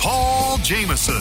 Paul Jamison.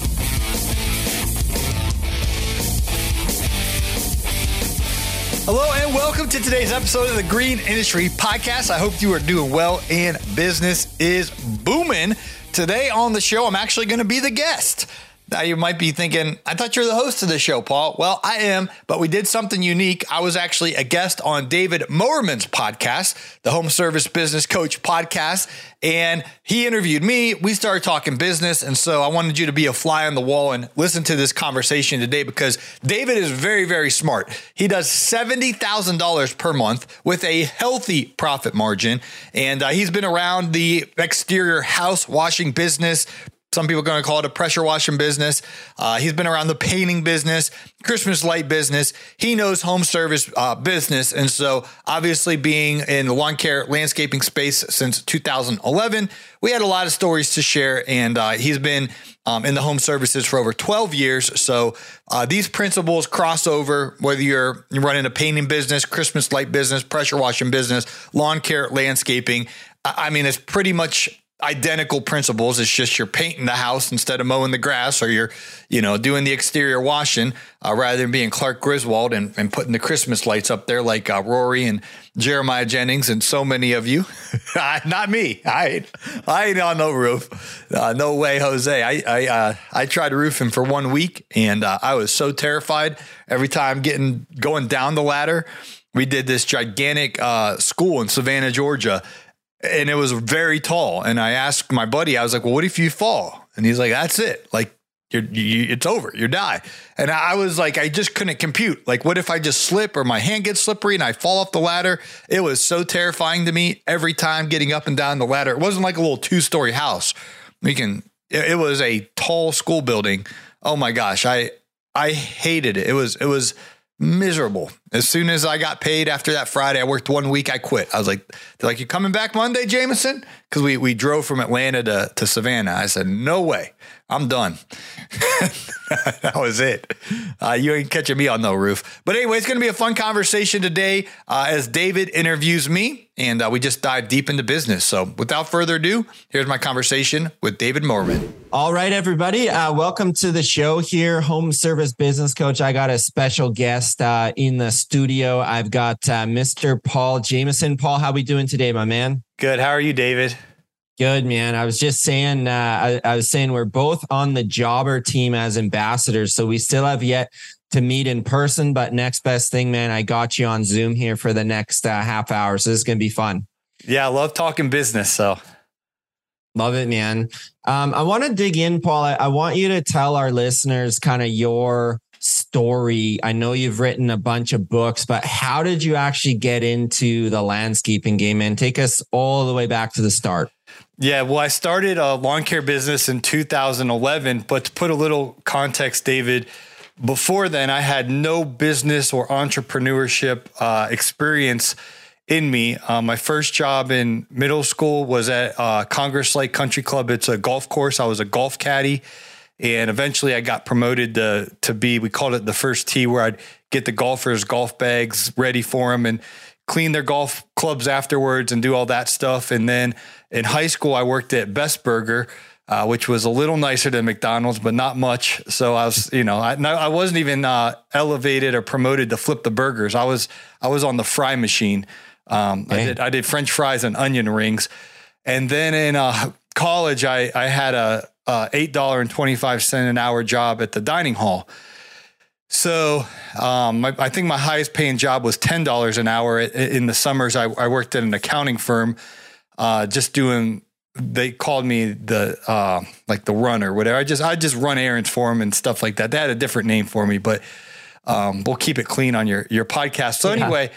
Hello and welcome to today's episode of the Green Industry Podcast. I hope you are doing well and business is booming. Today on the show, I'm actually going to be the guest. Now you might be thinking, I thought you're the host of the show, Paul. Well, I am, but we did something unique. I was actually a guest on David Moerman's podcast, the Home Service Business Coach podcast, and he interviewed me. We started talking business, and so I wanted you to be a fly on the wall and listen to this conversation today because David is very, very smart. He does $70,000 per month with a healthy profit margin, and uh, he's been around the exterior house washing business some people are going to call it a pressure washing business. Uh, he's been around the painting business, Christmas light business. He knows home service uh, business. And so, obviously, being in the lawn care landscaping space since 2011, we had a lot of stories to share. And uh, he's been um, in the home services for over 12 years. So, uh, these principles cross over whether you're running a painting business, Christmas light business, pressure washing business, lawn care, landscaping. I mean, it's pretty much identical principles. It's just you're painting the house instead of mowing the grass, or you're, you know, doing the exterior washing uh, rather than being Clark Griswold and, and putting the Christmas lights up there like uh, Rory and Jeremiah Jennings and so many of you. Not me. I ain't, I ain't on no roof. Uh, no way, Jose. I I uh, I tried roofing for one week and uh, I was so terrified every time getting going down the ladder. We did this gigantic uh, school in Savannah, Georgia and it was very tall. And I asked my buddy, I was like, "Well, what if you fall?" And he's like, "That's it. Like, you're, you, it's over. You die." And I was like, I just couldn't compute. Like, what if I just slip or my hand gets slippery and I fall off the ladder? It was so terrifying to me every time getting up and down the ladder. It wasn't like a little two story house. We can. It, it was a tall school building. Oh my gosh, I I hated it. It was it was miserable. As soon as I got paid after that Friday, I worked one week, I quit. I was like, they're like, you coming back Monday, Jamison? Because we, we drove from Atlanta to, to Savannah. I said, no way. I'm done. that was it. Uh, you ain't catching me on no roof. But anyway, it's going to be a fun conversation today uh, as David interviews me and uh, we just dive deep into business. So without further ado, here's my conversation with David Moerman. All right, everybody. Uh, welcome to the show here, Home Service Business Coach. I got a special guest uh, in the studio. I've got uh, Mr. Paul Jamison. Paul, how we doing today, my man? Good. How are you, David? Good man. I was just saying. Uh, I, I, was saying we're both on the Jobber team as ambassadors, so we still have yet to meet in person. But next best thing, man, I got you on Zoom here for the next uh, half hour, so this is gonna be fun. Yeah, I love talking business. So love it, man. Um, I want to dig in, Paul. I, I want you to tell our listeners kind of your story. I know you've written a bunch of books, but how did you actually get into the landscaping game? And take us all the way back to the start. Yeah, well, I started a lawn care business in 2011, but to put a little context, David, before then, I had no business or entrepreneurship uh, experience in me. Uh, my first job in middle school was at uh, Congress Lake Country Club. It's a golf course. I was a golf caddy, and eventually I got promoted to to be. We called it the first tee, where I'd get the golfers golf bags ready for them and clean their golf clubs afterwards and do all that stuff. And then in high school, I worked at Best Burger, uh, which was a little nicer than McDonald's, but not much. So I was, you know, I, I wasn't even uh, elevated or promoted to flip the burgers. I was, I was on the fry machine. Um, I did, I did French fries and onion rings, and then in uh, college, I, I had a, a eight dollar and twenty five cent an hour job at the dining hall. So um, my, I think my highest paying job was ten dollars an hour. In the summers, I, I worked at an accounting firm, uh, just doing. They called me the uh, like the runner, whatever. I just I just run errands for them and stuff like that. They had a different name for me, but um, we'll keep it clean on your your podcast. So yeah. anyway,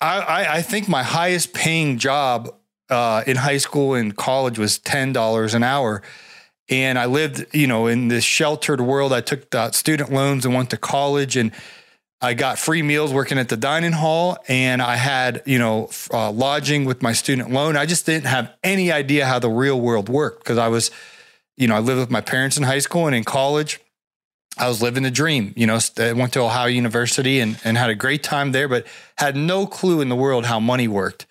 I, I, I think my highest paying job uh, in high school and college was ten dollars an hour and I lived, you know, in this sheltered world. I took the student loans and went to college, and I got free meals working at the dining hall, and I had, you know, uh, lodging with my student loan. I just didn't have any idea how the real world worked because I was, you know, I lived with my parents in high school and in college. I was living the dream, you know, I went to Ohio University and, and had a great time there, but had no clue in the world how money worked.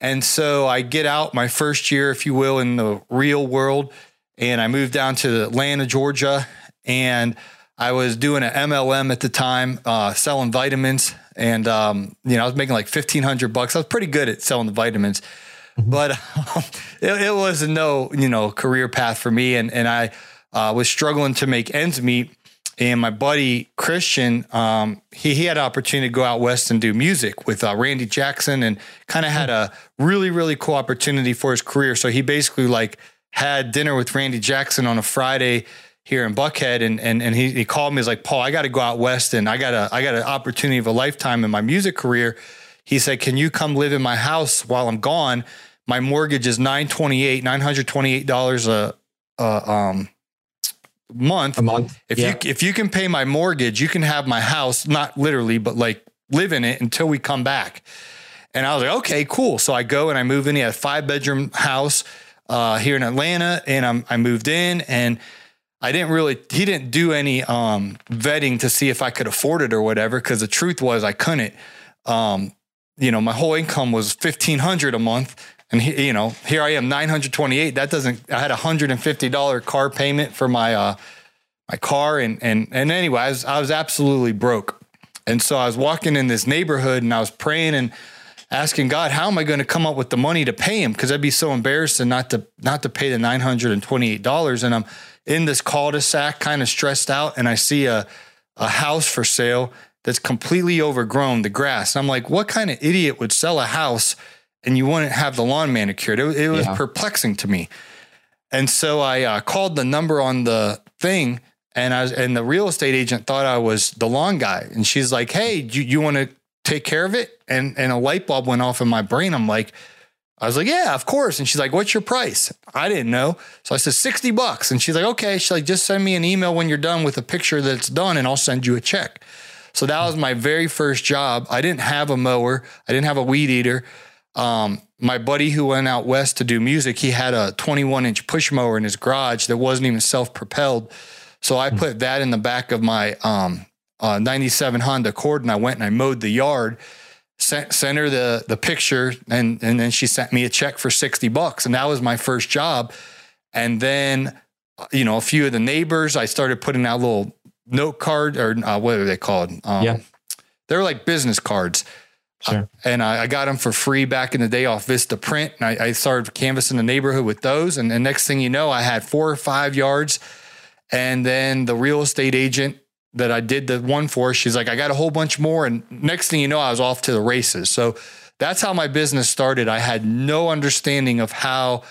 And so I get out my first year, if you will, in the real world and I moved down to Atlanta, Georgia, and I was doing an MLM at the time, uh, selling vitamins, and um, you know I was making like fifteen hundred bucks. I was pretty good at selling the vitamins, mm-hmm. but um, it, it, was no you know career path for me, and and I uh, was struggling to make ends meet. And my buddy Christian, um, he, he had an opportunity to go out west and do music with uh, Randy Jackson, and kind of had a really really cool opportunity for his career. So he basically like had dinner with Randy Jackson on a Friday here in Buckhead, and and and he, he called me. He's like, Paul, I got to go out west, and I got a I got an opportunity of a lifetime in my music career. He said, Can you come live in my house while I'm gone? My mortgage is nine twenty eight, nine hundred twenty eight dollars a, a um month. A month. If yeah. you if you can pay my mortgage, you can have my house, not literally, but like live in it until we come back. And I was like, okay, cool. So I go and I move in. He had a five bedroom house uh, here in Atlanta, and I'm, I moved in, and I didn't really. He didn't do any um, vetting to see if I could afford it or whatever. Because the truth was, I couldn't. Um, you know, my whole income was fifteen hundred a month, and he, you know, here I am, nine hundred twenty-eight. That doesn't. I had a hundred and fifty dollar car payment for my uh, my car, and and and anyway, I was I was absolutely broke. And so I was walking in this neighborhood, and I was praying and asking God, how am I going to come up with the money to pay him? Because I'd be so embarrassed and not to not to pay the nine hundred and twenty eight dollars. And I'm in this cul-de-sac, kind of stressed out, and I see a a house for sale that's completely overgrown, the grass. And I'm like, what kind of idiot would sell a house and you wouldn't have the lawn manicured? It, it was yeah. perplexing to me. And so I uh, called the number on the thing and I was, and the real estate agent thought I was the lawn guy. And she's like, Hey, you, you want to take care of it? And and a light bulb went off in my brain. I'm like, I was like, yeah, of course. And she's like, what's your price? I didn't know. So I said, 60 bucks. And she's like, okay. She's like, just send me an email when you're done with a picture that's done and I'll send you a check. So that was my very first job. I didn't have a mower. I didn't have a weed eater. Um, my buddy who went out west to do music, he had a 21 inch push mower in his garage that wasn't even self propelled. So I hmm. put that in the back of my um, uh, 97 Honda Accord and I went and I mowed the yard, sent, sent her the, the picture and, and then she sent me a check for 60 bucks. And that was my first job. And then, you know, a few of the neighbors, I started putting out little note card or uh, what are they called? Um, yeah. They were like business cards. Sure. Uh, and I, I, got them for free back in the day off Vista Print. And I, I started canvassing the neighborhood with those. And the next thing you know, I had four or five yards. And then the real estate agent that I did the one for. She's like, I got a whole bunch more. And next thing you know, I was off to the races. So that's how my business started. I had no understanding of how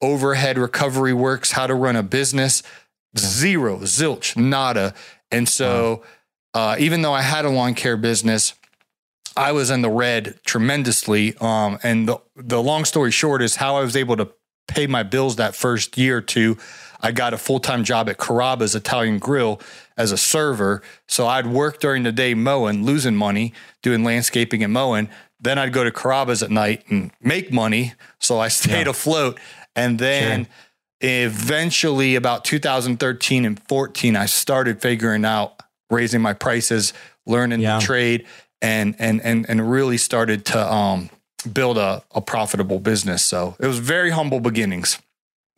overhead recovery works, how to run a business. Zero, zilch, nada. And so, uh, even though I had a lawn care business, I was in the red tremendously. Um, and the, the long story short is how I was able to pay my bills that first year or two. I got a full time job at Carrabba's Italian Grill as a server. So I'd work during the day mowing, losing money, doing landscaping and mowing. Then I'd go to Carrabba's at night and make money. So I stayed yeah. afloat. And then sure. eventually, about 2013 and 14, I started figuring out raising my prices, learning yeah. the trade, and and and and really started to um, build a, a profitable business. So it was very humble beginnings.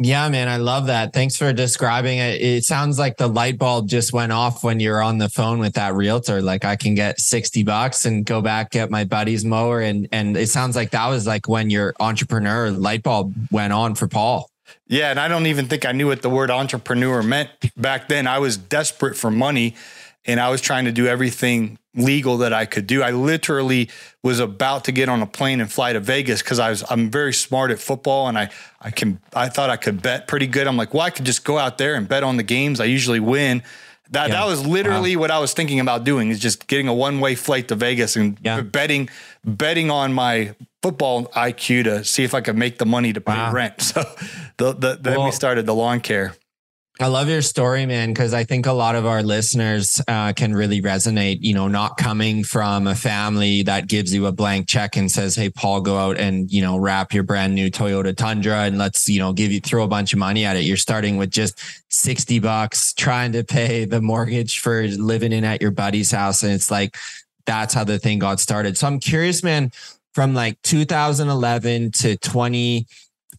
Yeah, man, I love that. Thanks for describing it. It sounds like the light bulb just went off when you're on the phone with that realtor. Like I can get 60 bucks and go back get my buddy's mower and and it sounds like that was like when your entrepreneur light bulb went on for Paul. Yeah, and I don't even think I knew what the word entrepreneur meant back then. I was desperate for money and I was trying to do everything legal that I could do. I literally was about to get on a plane and fly to Vegas because I was I'm very smart at football and I I can I thought I could bet pretty good. I'm like, well, I could just go out there and bet on the games. I usually win. That yeah. that was literally wow. what I was thinking about doing is just getting a one way flight to Vegas and yeah. betting betting on my football IQ to see if I could make the money to pay wow. rent. So the, the, then well, we started the lawn care. I love your story, man, because I think a lot of our listeners uh, can really resonate. You know, not coming from a family that gives you a blank check and says, "Hey, Paul, go out and you know wrap your brand new Toyota Tundra and let's you know give you throw a bunch of money at it." You're starting with just sixty bucks, trying to pay the mortgage for living in at your buddy's house, and it's like that's how the thing got started. So I'm curious, man, from like 2011 to 20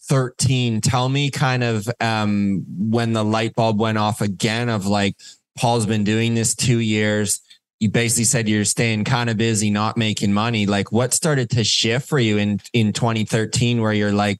13 tell me kind of um, when the light bulb went off again of like paul's been doing this two years. You basically said you're staying kind of busy not making money. Like what started to shift for you in in 2013 where you're like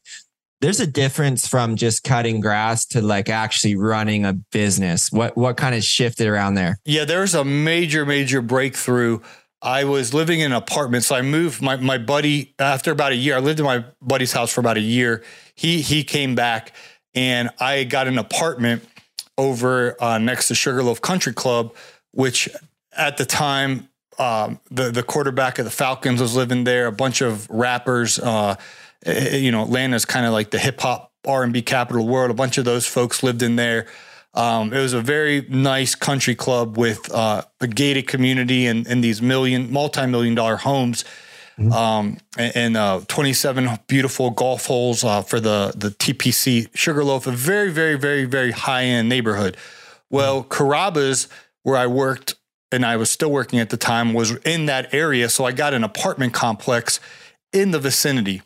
there's a difference from just cutting grass to like actually running a business? What what kind of shifted around there? Yeah there's a major major breakthrough I was living in an apartment. So I moved my, my buddy after about a year. I lived in my buddy's house for about a year. He he came back and I got an apartment over uh, next to Sugarloaf Country Club, which at the time um, the the quarterback of the Falcons was living there. A bunch of rappers, uh, eh, eh, you know, Atlanta's kind of like the hip hop R and B capital world. A bunch of those folks lived in there. Um, it was a very nice country club with uh, a gated community and, and these million, multi million dollar homes. Mm-hmm. Um, and, and uh, 27 beautiful golf holes uh, for the the TPC Sugarloaf, a very, very, very, very high end neighborhood. Well, mm-hmm. Carrabba's, where I worked and I was still working at the time, was in that area. So I got an apartment complex in the vicinity.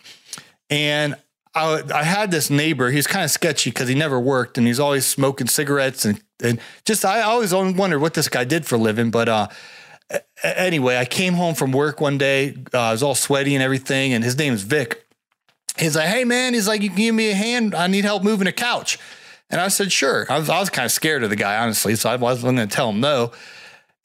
And I, I had this neighbor. He's kind of sketchy because he never worked and he's always smoking cigarettes and and just I always wondered what this guy did for a living. But uh, anyway, I came home from work one day. Uh, I was all sweaty and everything, and his name is Vic. He's like, "Hey man," he's like, "You can give me a hand? I need help moving a couch." And I said, "Sure." I was, I was kind of scared of the guy, honestly, so I wasn't going to tell him no.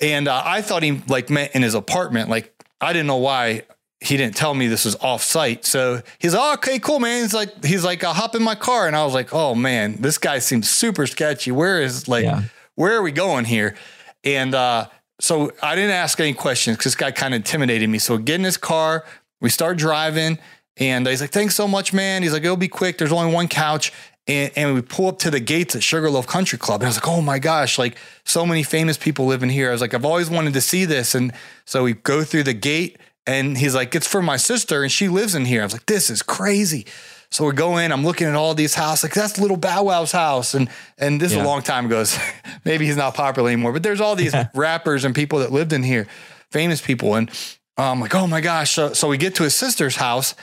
And uh, I thought he like meant in his apartment. Like I didn't know why he didn't tell me this was off site. So he's oh, okay, cool, man. He's like, he's like, I'll hop in my car. And I was like, oh man, this guy seems super sketchy. Where is like, yeah. where are we going here? And uh, so I didn't ask any questions because this guy kind of intimidated me. So get in his car, we start driving, and he's like, thanks so much, man. He's like, it'll be quick. There's only one couch. And, and we pull up to the gates at Sugarloaf Country Club. And I was like, oh my gosh, like so many famous people live in here. I was like, I've always wanted to see this. And so we go through the gate and he's like, it's for my sister and she lives in here. I was like, this is crazy. So we go in, I'm looking at all these houses, like that's little Bow Wow's house. And and this yeah. is a long time ago. So maybe he's not popular anymore, but there's all these rappers and people that lived in here, famous people. And I'm like, oh my gosh. So, so we get to his sister's house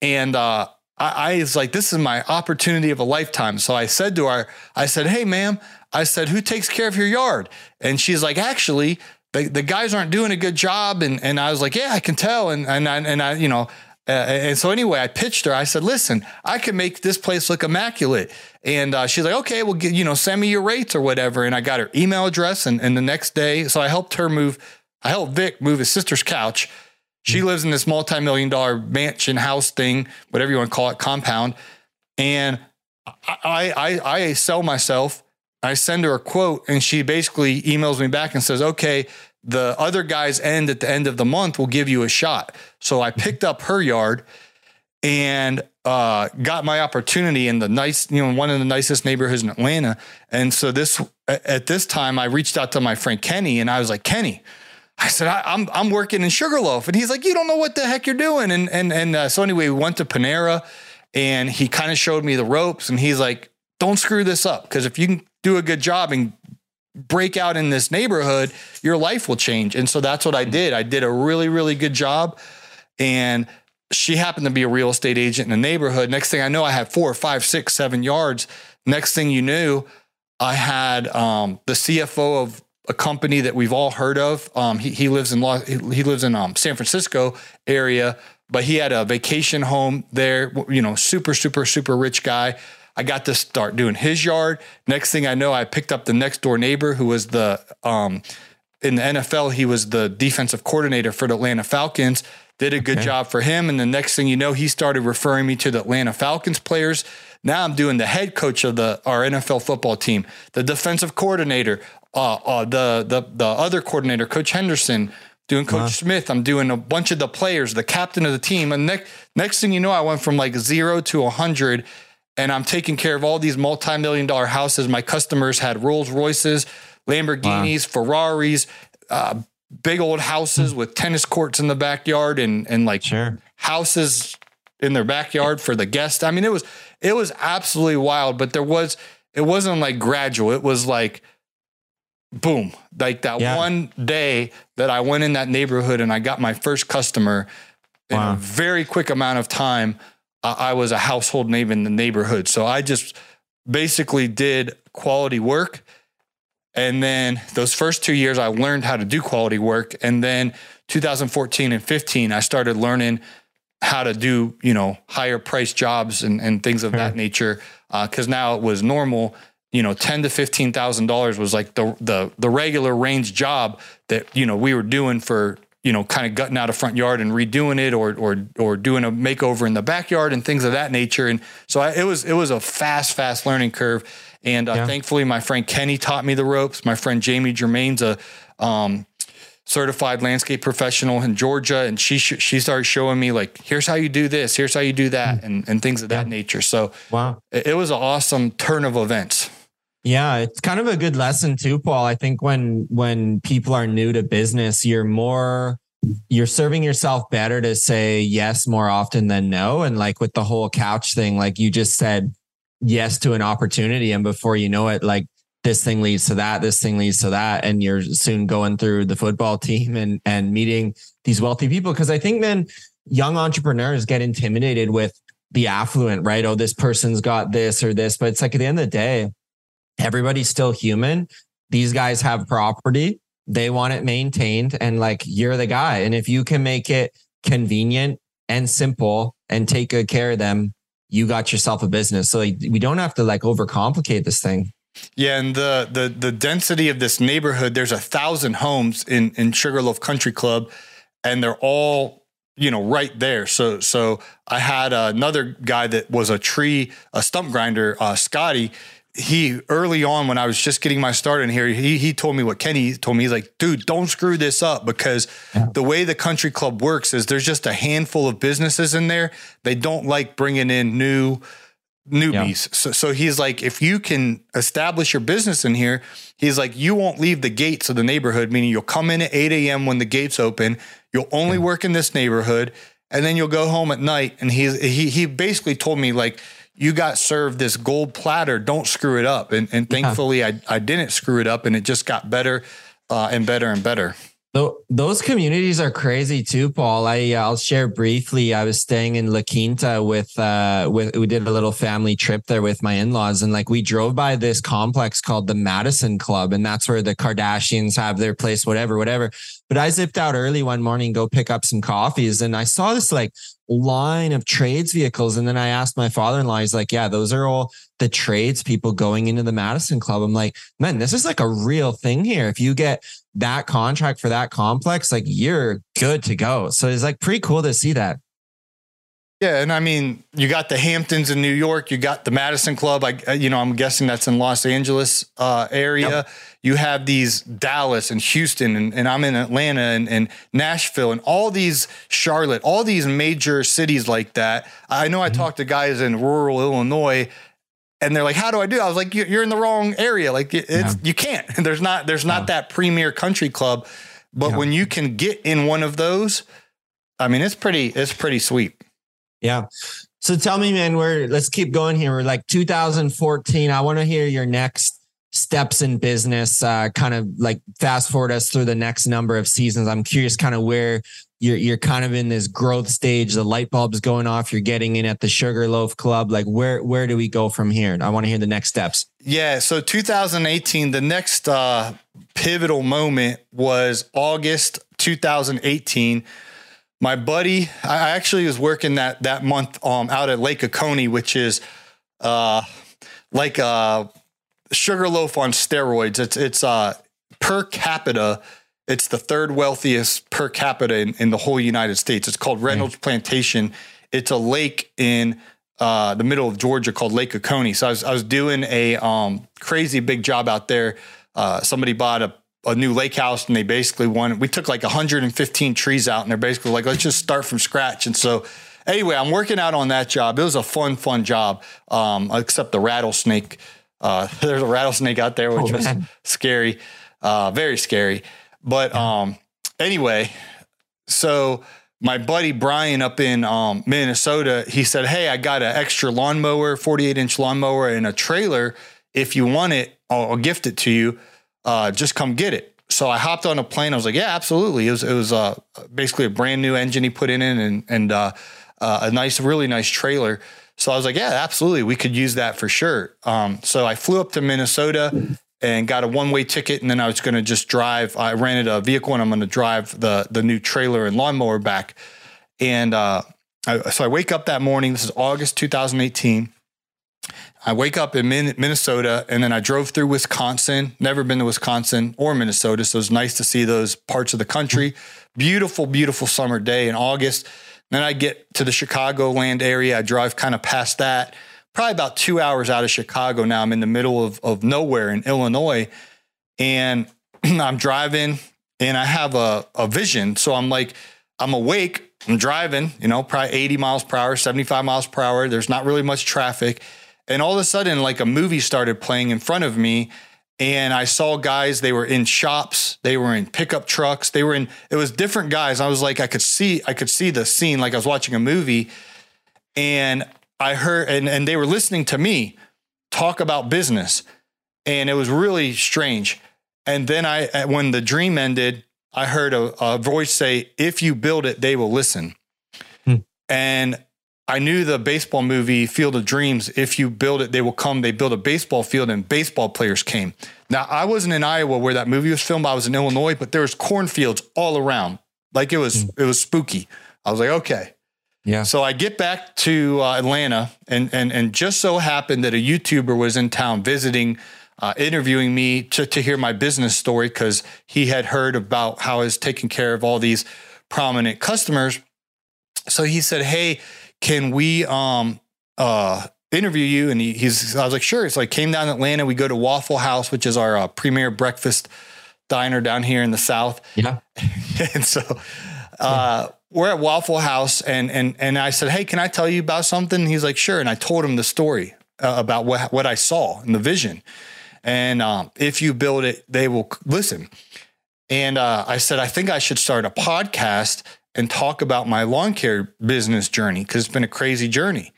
and uh, I, I was like, this is my opportunity of a lifetime. So I said to her, I said, hey, ma'am, I said, who takes care of your yard? And she's like, actually, the, the guys aren't doing a good job. And, and I was like, yeah, I can tell. And, and I, and I, you know, uh, and so anyway, I pitched her. I said, "Listen, I can make this place look immaculate." And uh, she's like, "Okay, well, get, you know, send me your rates or whatever." And I got her email address. And, and the next day, so I helped her move. I helped Vic move his sister's couch. She lives in this multi-million dollar mansion house thing, whatever you want to call it, compound. And I I, I sell myself I send her a quote and she basically emails me back and says, okay, the other guy's end at the end of the month will give you a shot. So I picked up her yard and uh, got my opportunity in the nice, you know, one of the nicest neighborhoods in Atlanta. And so this, at this time, I reached out to my friend Kenny and I was like, Kenny, I said, I, am I'm, I'm working in Sugarloaf. And he's like, you don't know what the heck you're doing. And, and, and uh, so anyway, we went to Panera and he kind of showed me the ropes and he's like, don't screw this up. Cause if you can do a good job and break out in this neighborhood, your life will change. And so that's what I did. I did a really, really good job. And she happened to be a real estate agent in the neighborhood. Next thing I know, I had four, five, six, seven yards. Next thing you knew, I had um, the CFO of a company that we've all heard of. Um, he, he lives in Los, he lives in um, San Francisco area, but he had a vacation home there. You know, super, super, super rich guy. I got to start doing his yard. Next thing I know, I picked up the next door neighbor who was the um, in the NFL. He was the defensive coordinator for the Atlanta Falcons. Did a good okay. job for him, and the next thing you know, he started referring me to the Atlanta Falcons players. Now I'm doing the head coach of the our NFL football team, the defensive coordinator, uh, uh, the the the other coordinator, Coach Henderson, doing Coach uh-huh. Smith. I'm doing a bunch of the players, the captain of the team, and next next thing you know, I went from like zero to a hundred and I'm taking care of all these multi-million dollar houses. My customers had Rolls Royces, Lamborghinis, wow. Ferraris, uh, big old houses with tennis courts in the backyard and and like sure. houses in their backyard for the guests. I mean, it was it was absolutely wild, but there was it wasn't like gradual. It was like boom, like that yeah. one day that I went in that neighborhood and I got my first customer wow. in a very quick amount of time. I was a household name in the neighborhood. So I just basically did quality work. And then those first two years, I learned how to do quality work. And then 2014 and 15, I started learning how to do, you know, higher price jobs and, and things of sure. that nature. Uh, cause now it was normal you know, ten to fifteen thousand dollars was like the the the regular range job that you know we were doing for you know kind of gutting out a front yard and redoing it or or or doing a makeover in the backyard and things of that nature. And so I, it was it was a fast fast learning curve. And uh, yeah. thankfully, my friend Kenny taught me the ropes. My friend Jamie Germain's a um, certified landscape professional in Georgia, and she sh- she started showing me like, here's how you do this, here's how you do that, hmm. and and things of that nature. So wow, it, it was an awesome turn of events. Yeah, it's kind of a good lesson too, Paul. I think when when people are new to business, you're more you're serving yourself better to say yes more often than no. And like with the whole couch thing, like you just said yes to an opportunity. And before you know it, like this thing leads to that, this thing leads to that. And you're soon going through the football team and and meeting these wealthy people. Cause I think then young entrepreneurs get intimidated with the affluent, right? Oh, this person's got this or this. But it's like at the end of the day, everybody's still human. These guys have property. They want it maintained. And like, you're the guy. And if you can make it convenient and simple and take good care of them, you got yourself a business. So like, we don't have to like overcomplicate this thing. Yeah, and the the the density of this neighborhood, there's a thousand homes in in Sugarloaf Country Club, and they're all you know right there. So so I had another guy that was a tree a stump grinder, uh, Scotty he early on when I was just getting my start in here, he he told me what Kenny told me. He's like, dude, don't screw this up because yeah. the way the country club works is there's just a handful of businesses in there. They don't like bringing in new newbies. Yeah. So so he's like, if you can establish your business in here, he's like, you won't leave the gates of the neighborhood, meaning you'll come in at 8 a.m. when the gates open. You'll only yeah. work in this neighborhood, and then you'll go home at night. And he's he he basically told me like you got served this gold platter. Don't screw it up. And, and thankfully, yeah. I, I didn't screw it up and it just got better uh, and better and better. So those communities are crazy too, Paul. I uh, I'll share briefly. I was staying in La Quinta with uh with we did a little family trip there with my in-laws and like we drove by this complex called the Madison Club and that's where the Kardashians have their place whatever whatever. But I zipped out early one morning go pick up some coffees and I saw this like line of trades vehicles. And then I asked my father in law, he's like, yeah, those are all the trades people going into the Madison Club. I'm like, man, this is like a real thing here. If you get that contract for that complex, like you're good to go. So it's like pretty cool to see that. Yeah, and I mean, you got the Hamptons in New York, you got the Madison Club. I, you know, I'm guessing that's in Los Angeles uh, area. Yep. You have these Dallas and Houston, and, and I'm in Atlanta and, and, Nashville, and all these Charlotte, all these major cities like that. I know I mm-hmm. talked to guys in rural Illinois, and they're like, "How do I do?" I was like, "You're in the wrong area. Like, it's yeah. you can't. And there's not there's not that premier country club, but yeah. when you can get in one of those, I mean, it's pretty it's pretty sweet." Yeah. So tell me, man, we're let's keep going here. We're like 2014. I want to hear your next steps in business. Uh, kind of like fast forward us through the next number of seasons. I'm curious, kind of where you're you're kind of in this growth stage. The light bulb's going off. You're getting in at the Sugarloaf Club. Like where where do we go from here? I want to hear the next steps. Yeah. So 2018, the next uh, pivotal moment was August 2018 my buddy, I actually was working that that month um, out at Lake Oconee, which is uh, like a Sugarloaf on steroids. It's it's uh, per capita. It's the third wealthiest per capita in, in the whole United States. It's called Reynolds mm. Plantation. It's a lake in uh, the middle of Georgia called Lake Oconee. So I was, I was doing a um, crazy big job out there. Uh, somebody bought a a new lake house and they basically wanted we took like 115 trees out and they're basically like let's just start from scratch and so anyway, I'm working out on that job. It was a fun, fun job, um, except the rattlesnake. Uh, there's a rattlesnake out there, which Oh, was scary, uh, very scary. But um, anyway, so my buddy Brian up in um, Minnesota, he said, Hey, I got an extra lawnmower, 48 inch lawnmower, and a trailer. If you want it, I'll, I'll gift it to you. Uh, just come get it. So I hopped on a plane. I was like, Yeah, absolutely. It was it was uh, basically a brand new engine he put in and and uh, uh, a nice, really nice trailer. So I was like, Yeah, absolutely. We could use that for sure. Um, so I flew up to Minnesota and got a one way ticket. And then I was going to just drive. I rented a vehicle and I'm going to drive the the new trailer and lawnmower back. And uh, I, so I wake up that morning. This is August 2018. I wake up in Minnesota and then I drove through Wisconsin. Never been to Wisconsin or Minnesota. So it's nice to see those parts of the country. Beautiful, beautiful summer day in August. Then I get to the Chicagoland area. I drive kind of past that, probably about two hours out of Chicago. Now I'm in the middle of, of nowhere in Illinois. And I'm driving and I have a, a vision. So I'm like, I'm awake, I'm driving, you know, probably 80 miles per hour, 75 miles per hour. There's not really much traffic. And all of a sudden, like a movie started playing in front of me. And I saw guys, they were in shops, they were in pickup trucks, they were in, it was different guys. I was like, I could see, I could see the scene like I was watching a movie. And I heard, and, and they were listening to me talk about business. And it was really strange. And then I, when the dream ended, I heard a, a voice say, if you build it, they will listen. Hmm. And I knew the baseball movie Field of Dreams. If you build it, they will come. They built a baseball field and baseball players came. Now I wasn't in Iowa where that movie was filmed. I was in Illinois, but there was cornfields all around. Like it was, it was spooky. I was like, okay. Yeah. So I get back to uh, Atlanta, and and and just so happened that a YouTuber was in town visiting, uh, interviewing me to to hear my business story because he had heard about how I was taking care of all these prominent customers. So he said, "Hey, can we um uh interview you?" And he, he's I was like, "Sure." So I came down to Atlanta. We go to Waffle House, which is our uh, premier breakfast diner down here in the South Yeah. and so uh, we're at Waffle House, and and and I said, "Hey, can I tell you about something?" He's like, "Sure." And I told him the story uh, about what what I saw and the vision, and um, if you build it, they will listen. And uh, I said, I think I should start a podcast and talk about my lawn care business journey because it's been a crazy journey.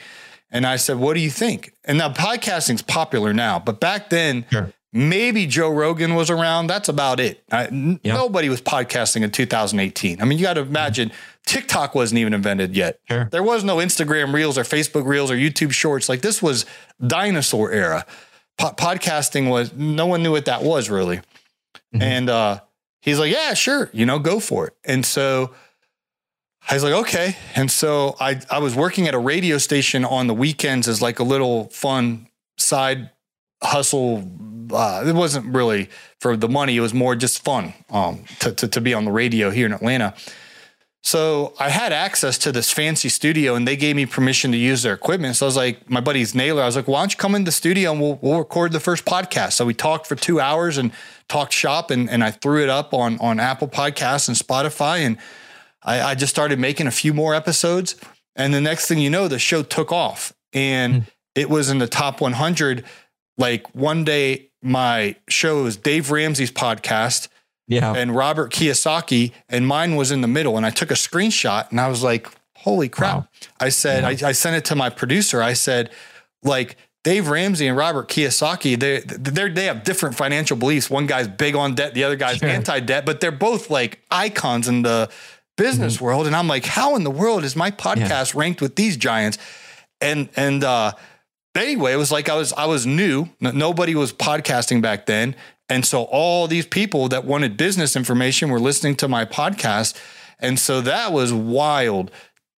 And I said, What do you think? And now podcasting's popular now, but back then, Sure. maybe Joe Rogan was around. That's about it. I. Nobody was podcasting in 2018. I mean, you got to imagine TikTok wasn't even invented yet. Sure. There was no Instagram Reels or Facebook Reels or YouTube Shorts. Like this was dinosaur era. Po- podcasting was no one knew what that was really. And uh, he's like, "Yeah, sure, you know, go for it." And so I was like, "Okay." And so I I was working at a radio station on the weekends as like a little fun side hustle. Uh, it wasn't really for the money; it was more just fun um, to, to to be on the radio here in Atlanta. So I had access to this fancy studio and they gave me permission to use their equipment. So I was like, my buddy's Naylor, I was like, why don't you come in the studio and we'll, we'll record the first podcast. So we talked for two hours and talked shop and, and I threw it up on, on Apple Podcasts and Spotify. And I, I just started making a few more episodes. And the next thing you know, the show took off and hmm. it was in the top 100. Like one day, my show was Dave Ramsey's podcast Yeah. and Robert Kiyosaki, and mine was in the middle. And I took a screenshot and I was like, holy crap. Wow. I said, I, I sent it to my producer. I said, like, Dave Ramsey and Robert Kiyosaki, they they they have different financial beliefs. One guy's big on debt, the other guy's Sure. anti-debt, but they're both like icons in the business Mm-hmm. world. And I'm like, how in the world is my podcast ranked with these giants? And and uh anyway, it was like I was I was new. Nobody was podcasting back then. And so all these people that wanted business information were listening to my podcast. And so that was wild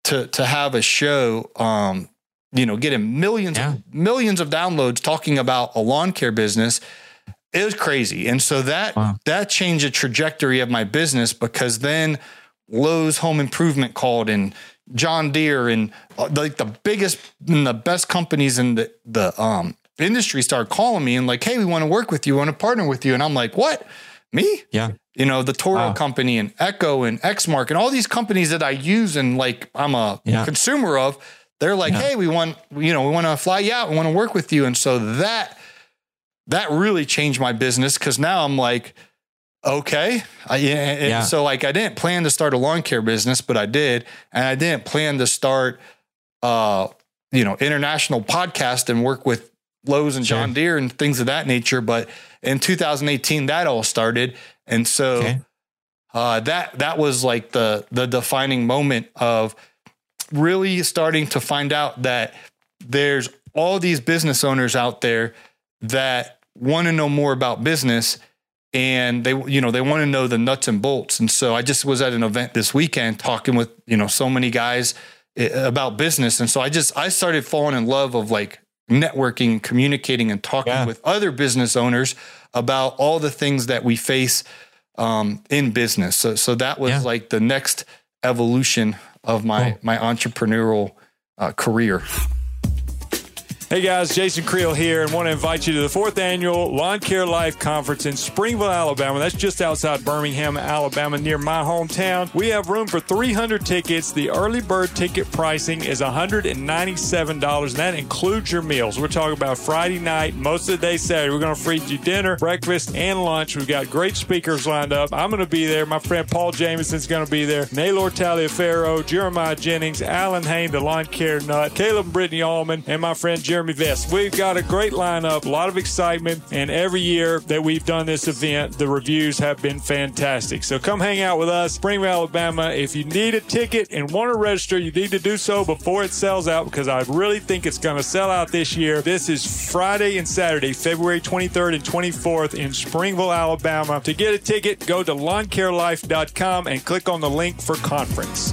to to have a show um you know getting millions Yeah. millions of downloads talking about a lawn care business. It was crazy. And so that Wow. that changed the trajectory of my business because then Lowe's Home Improvement called and John Deere and uh, like the biggest and the best companies in the the um industry started calling me and like, hey, we want to work with you, want to partner with you. And I'm like, what? Me? Yeah. you know, the Toro Wow. company and Echo and Exmark and all these companies that I use and like I'm a Yeah. consumer of, they're like, Yeah. hey, we want, you know, we want to fly you out. We want to work with you. And so that, that really changed my business because now I'm like, okay. I, yeah. So like I didn't plan to start a lawn care business, but I did. And I didn't plan to start, uh, you know, international podcast and work with Lowe's and Sure. John Deere and things of that nature. But in 2018, that all started. And so Okay. uh, that that was like the the defining moment of really starting to find out that there's all these business owners out there that want to know more about business and they you know they want to know the nuts and bolts and so i just was at an event this weekend talking with you know so many guys eh, about business and so i just i started falling in love of like networking communicating and talking Yeah. with other business owners about all the things that we face um, in business so so that was Yeah. like the next evolution of my Cool. my entrepreneurial uh, career Hey guys, Jason Creel here, and want to invite you to the fourth annual Lawn Care Life Conference in Springville, Alabama. That's just outside Birmingham, Alabama, near my hometown. We have room for 300 tickets. The early bird ticket pricing is $197, and that includes your meals. We're talking about Friday night, most of the day Saturday. We're going to feed you dinner, breakfast, and lunch. We've got great speakers lined up. I'm going to be there. My friend Paul Jamison's going to be there. Naylor Taliaferro, Jeremiah Jennings, Allyn Hane, the lawn care nut, Caleb Brittany Allman, and my friend Jeremy Vest. We've got a great lineup, a lot of excitement, and every year that we've done this event, the reviews have been fantastic. So come hang out with us, Springville, Alabama. If you need a ticket and want to register, you need to do so before it sells out because I really think it's going to sell out this year. This is Friday and Saturday, February 23rd and 24th in Springville, Alabama. To get a ticket, go to lawncarelife.com and click on the link for conference.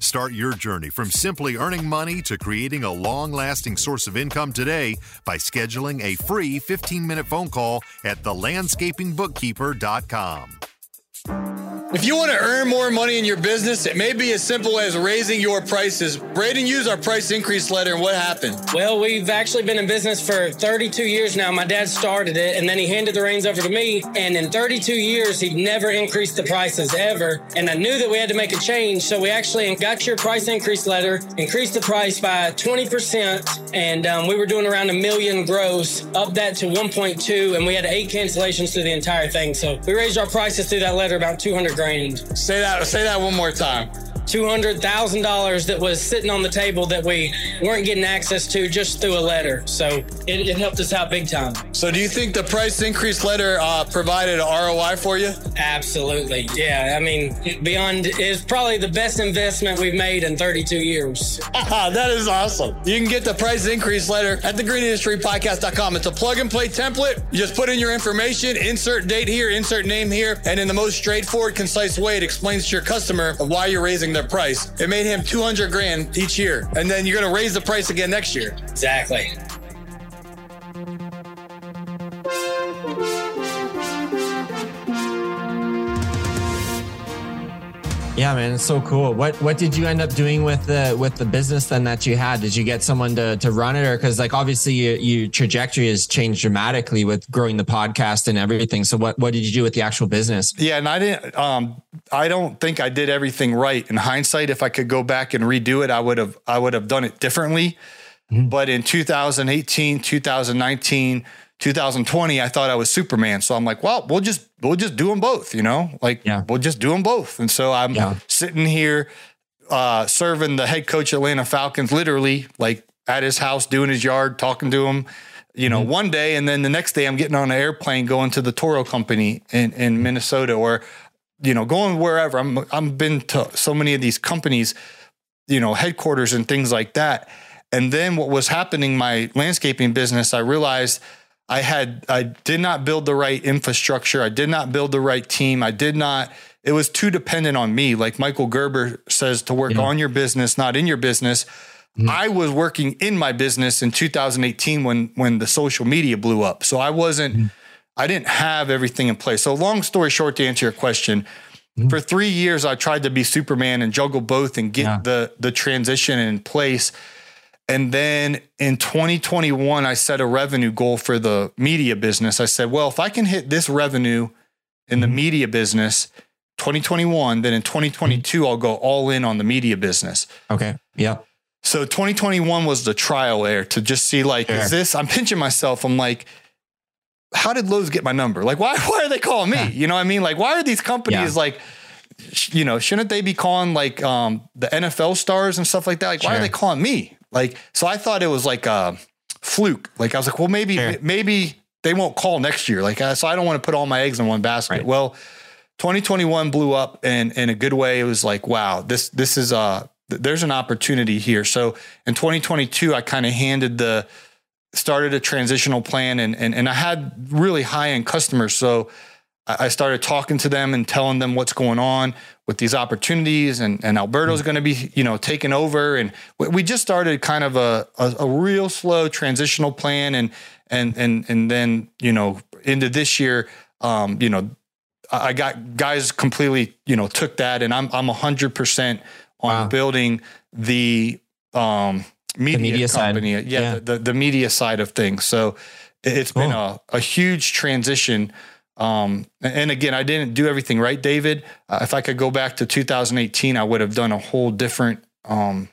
Start your journey from simply earning money to creating a long lasting source of income today by scheduling a free 15 minute phone call at thelandscapingbookkeeper.com. If you want to earn more money in your business, it may be as simple as raising your prices. Braden used our price increase letter, and what happened? Well, we've actually been in business for 32 years now. My dad started it, and then he handed the reins over to me. And in 32 years, he'd never increased the prices ever. And I knew that we had to make a change, so we actually got your price increase letter, increased the price by 20%, and um, we were doing around a million gross, up that to 1.2, and we had eight cancellations through the entire thing. So we raised our prices through that letter about 200 grand. Say that. Say that one more time. $200,000 that was sitting on the table that we weren't getting access to just through a letter. So it, it helped us out big time. So, do you think the price increase letter uh, provided an ROI for you? Absolutely. Yeah. I mean, beyond is probably the best investment we've made in 32 years. that is awesome. You can get the price increase letter at thegreenindustrypodcast.com. It's a plug and play template. You just put in your information, insert date here, insert name here, and in the most straightforward, concise way, it explains to your customer why you're raising their price. It made him 200 grand each year, and then you're going to raise the price again next year. Exactly. Yeah, man, it's so cool. What what did you end up doing with the with the business then that you had? Did you get someone to to run it, or because like obviously you, your trajectory has changed dramatically with growing the podcast and everything. So what what did you do with the actual business? Yeah, and I didn't. Um, I don't think I did everything right. In hindsight, if I could go back and redo it, I would have. I would have done it differently. But in 2018, 2019, 2020, I thought I was Superman. So I'm like, well, we'll just we'll just do them both. You know, like Yeah. we'll just do them both. And so I'm Yeah. sitting here uh, serving the head coach Atlanta Falcons, literally like at his house, doing his yard, talking to him. You know, one day, and then the next day, I'm getting on an airplane going to the Toro Company in in Minnesota, or you know, going wherever. I'm I'm been to so many of these companies, you know, headquarters and things like that. And then what was happening, my landscaping business, I realized I had I did not build the right infrastructure. I did not build the right team. I did not it was too dependent on me. Like Michael Gerber says to work Yeah. on your business, not in your business. Mm-hmm. I was working in my business in 2018 when when the social media blew up. So I wasn't mm-hmm. I didn't have everything in place. So long story short to answer your question, mm-hmm. for 3 years I tried to be Superman and juggle both and get Yeah. the the transition in place. And then in 2021 I set a revenue goal for the media business. I said, well, if I can hit this revenue in the media business 2021, then in 2022 I'll go all in on the media business. Okay. Yeah. So 2021 was the trial air to just see like, Sure. is this? I'm pinching myself. I'm like, how did Lowe's get my number? Like, why? Why are they calling me? You know what I mean? Like, why are these companies Yeah. like, you know, shouldn't they be calling like um, the NFL stars and stuff like that? Like, why are they calling me? Like, so I thought it was like a fluke. Like, I was like, well, maybe Sure. maybe they won't call next year. Like, uh, so I don't want to put all my eggs in one basket. Right. Well, 2021 blew up and in a good way. It was like, wow, this this is uh th- there's an opportunity here. So in 2022, I kind of handed the started a transitional plan and and and I had really high end customers. So I started talking to them and telling them what's going on with these opportunities and, and Alberto's going to be, you know, taking over. And we- just started kind of a, a, a real slow transitional plan. And, and, and, and then, you know, into this year, um, you know, I got guys completely, you know, took that and I'm, I'm a hundred percent on Wow. building the, um, media, media side. Yeah, Yeah. The, the, the media side of things. So it- it's been a, a huge transition. Um, and again, I didn't do everything right, David. Uh, if I could go back to 2018, I would have done a whole different, um,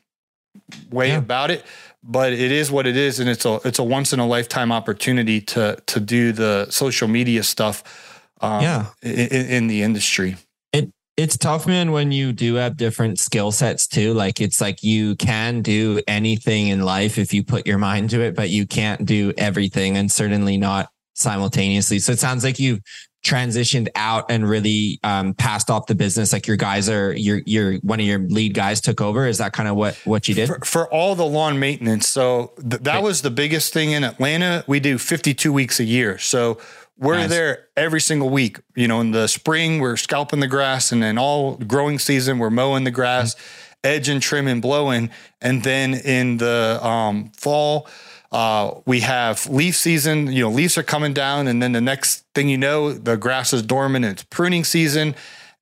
way Yeah. about it, but it is what it is. And it's a, it's a once in a lifetime opportunity to, to do the social media stuff, um, Yeah. in, in the industry. It it's tough, man, when you do have different skill sets too. Like it's like you can do anything in life if you put your mind to it, but you can't do everything and certainly not simultaneously. So it sounds like you've transitioned out and really um, passed off the business. Like your guys are your your one of your lead guys took over. Is that kind of what what you did? for, for all the lawn maintenance. So th- that was the biggest thing in Atlanta. We do 52 weeks a year. So we're Nice. there every single week. You know, in the spring, we're scalping the grass, and then all growing season, we're mowing the grass, edge and trim and blowing. And then in the um, fall, uh, we have leaf season. You know, leaves are coming down, and then the next thing you know, the grass is dormant. And it's pruning season,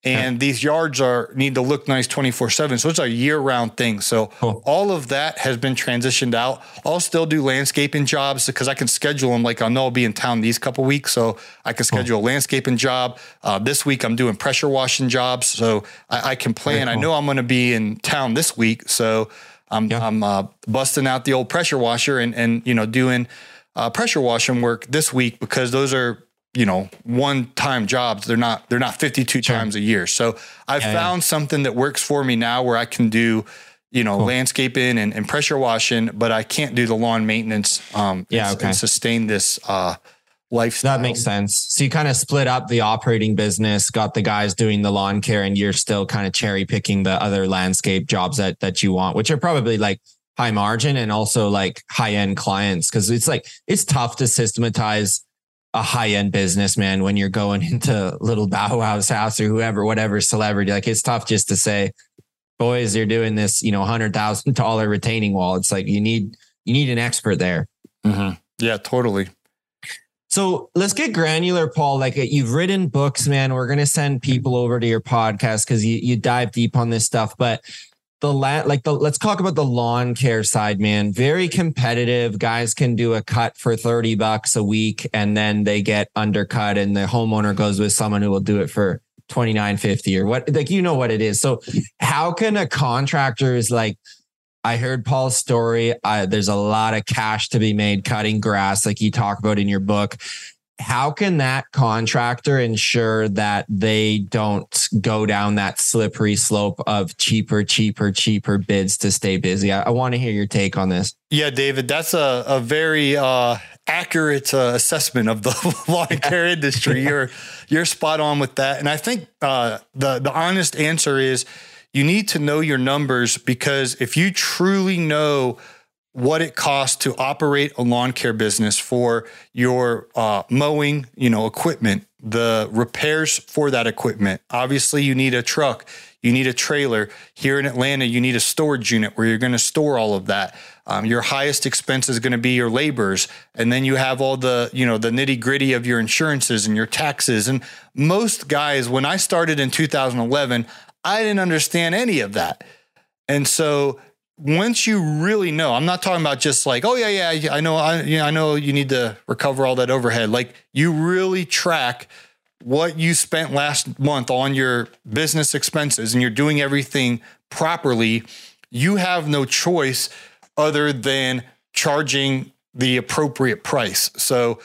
and these yards are need to look nice twenty four seven. So it's a year round thing. So Cool. all of that has been transitioned out. I'll still do landscaping jobs because I can schedule them. Like I know I'll be in town these couple weeks, so I can schedule a landscaping job. Uh, this week I'm doing pressure washing jobs, so I, I can plan. I know I'm going to be in town this week, so I'm Yeah. I'm uh, busting out the old pressure washer and and you know doing uh, pressure washing work this week because those are you know one time jobs. They're not they're not 52 Sure. times a year. So I've Yeah, yeah. found something that works for me now where I can do you know landscaping and, and pressure washing, but I can't do the lawn maintenance. Um, Yeah, and, okay. and sustain this uh, lifestyle. That makes sense. So you kind of split up the operating business, got the guys doing the lawn care, and you're still kind of cherry picking the other landscape jobs that that you want, which are probably like high margin and also like high end clients. Cause it's like it's tough to systematize a high end business, man, when you're going into little Bow Wow's house or whoever, whatever celebrity. Like it's tough just to say, boys, you're doing this, you know, hundred thousand dollar retaining wall. It's like you need you need an expert there. Mhm. Yeah, totally. So let's get granular, Paul. Like uh, you've written books, man. We're gonna send people over to your podcast because you you dive deep on this stuff. But the land, like the let's talk about the lawn care side, man. Very competitive. Guys can do a cut for thirty bucks a week, and then they get undercut, and the homeowner goes with someone who will do it for twenty nine fifty or what. Like you know what it is. So how can a contractor is like? I heard Paul's story. Uh, there's a lot of cash to be made cutting grass, like you talk about in your book. How can that contractor ensure that they don't go down that slippery slope of cheaper, cheaper, cheaper bids to stay busy? I, I want to hear your take on this. Yeah, David, that's a, a very uh, accurate uh, assessment of the lawn care industry. You're you're spot on with that, and I think uh, the the honest answer is you need to know your numbers because if you truly know what it costs to operate a lawn care business for your uh, mowing, you know, equipment, the repairs for that equipment. Obviously, you need a truck, you need a trailer. Here in Atlanta, you need a storage unit where you're going to store all of that. Um, your highest expense is going to be your labors, and then you have all the you know the nitty gritty of your insurances and your taxes. And most guys, when I started in 2011, I didn't understand any of that, and so once you really know, I'm not talking about just like, oh yeah, yeah, I know, I, you know, I know you need to recover all that overhead. Like you really track what you spent last month on your business expenses, and you're doing everything properly. You have no choice other than charging the appropriate price. So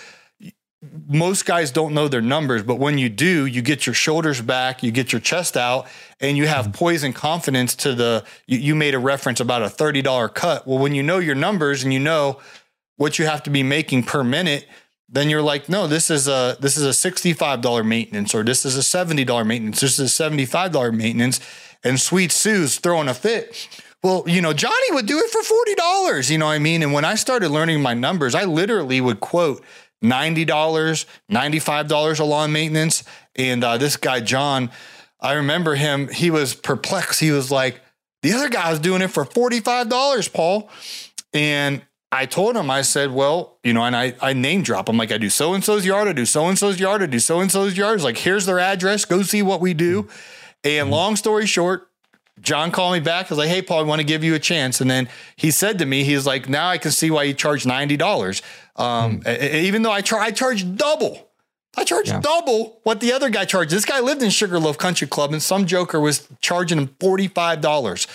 most guys don't know their numbers, but when you do, you get your shoulders back, you get your chest out, and you have mm-hmm. poise and confidence to the. You, you made a reference about a $30 cut. Well, when you know your numbers and you know what you have to be making per minute, then you're like, no, this is a this is a $65 maintenance, or this is a $70 maintenance, this is a $75 maintenance, and Sweet Sue's throwing a fit. Well, you know, Johnny would do it for $40, you know what I mean? And when I started learning my numbers, I literally would quote $90, $95 a lawn maintenance. And uh, this guy, John, I remember him, he was perplexed. He was like, the other guy's doing it for $45, Paul. And I told him, I said, well, you know, and I, I name drop. I'm like, I do so and so's yard, I do so and so's yard, I do so and so's yard. It's like, here's their address, go see what we do. And long story short, John called me back. I was like, hey, Paul, I want to give you a chance. And then he said to me, he's like, now I can see why you charge $90. Um, mm. Even though I, char- I charge double. I charged yeah. double what the other guy charged. This guy lived in Sugarloaf Country Club, and some joker was charging him $45.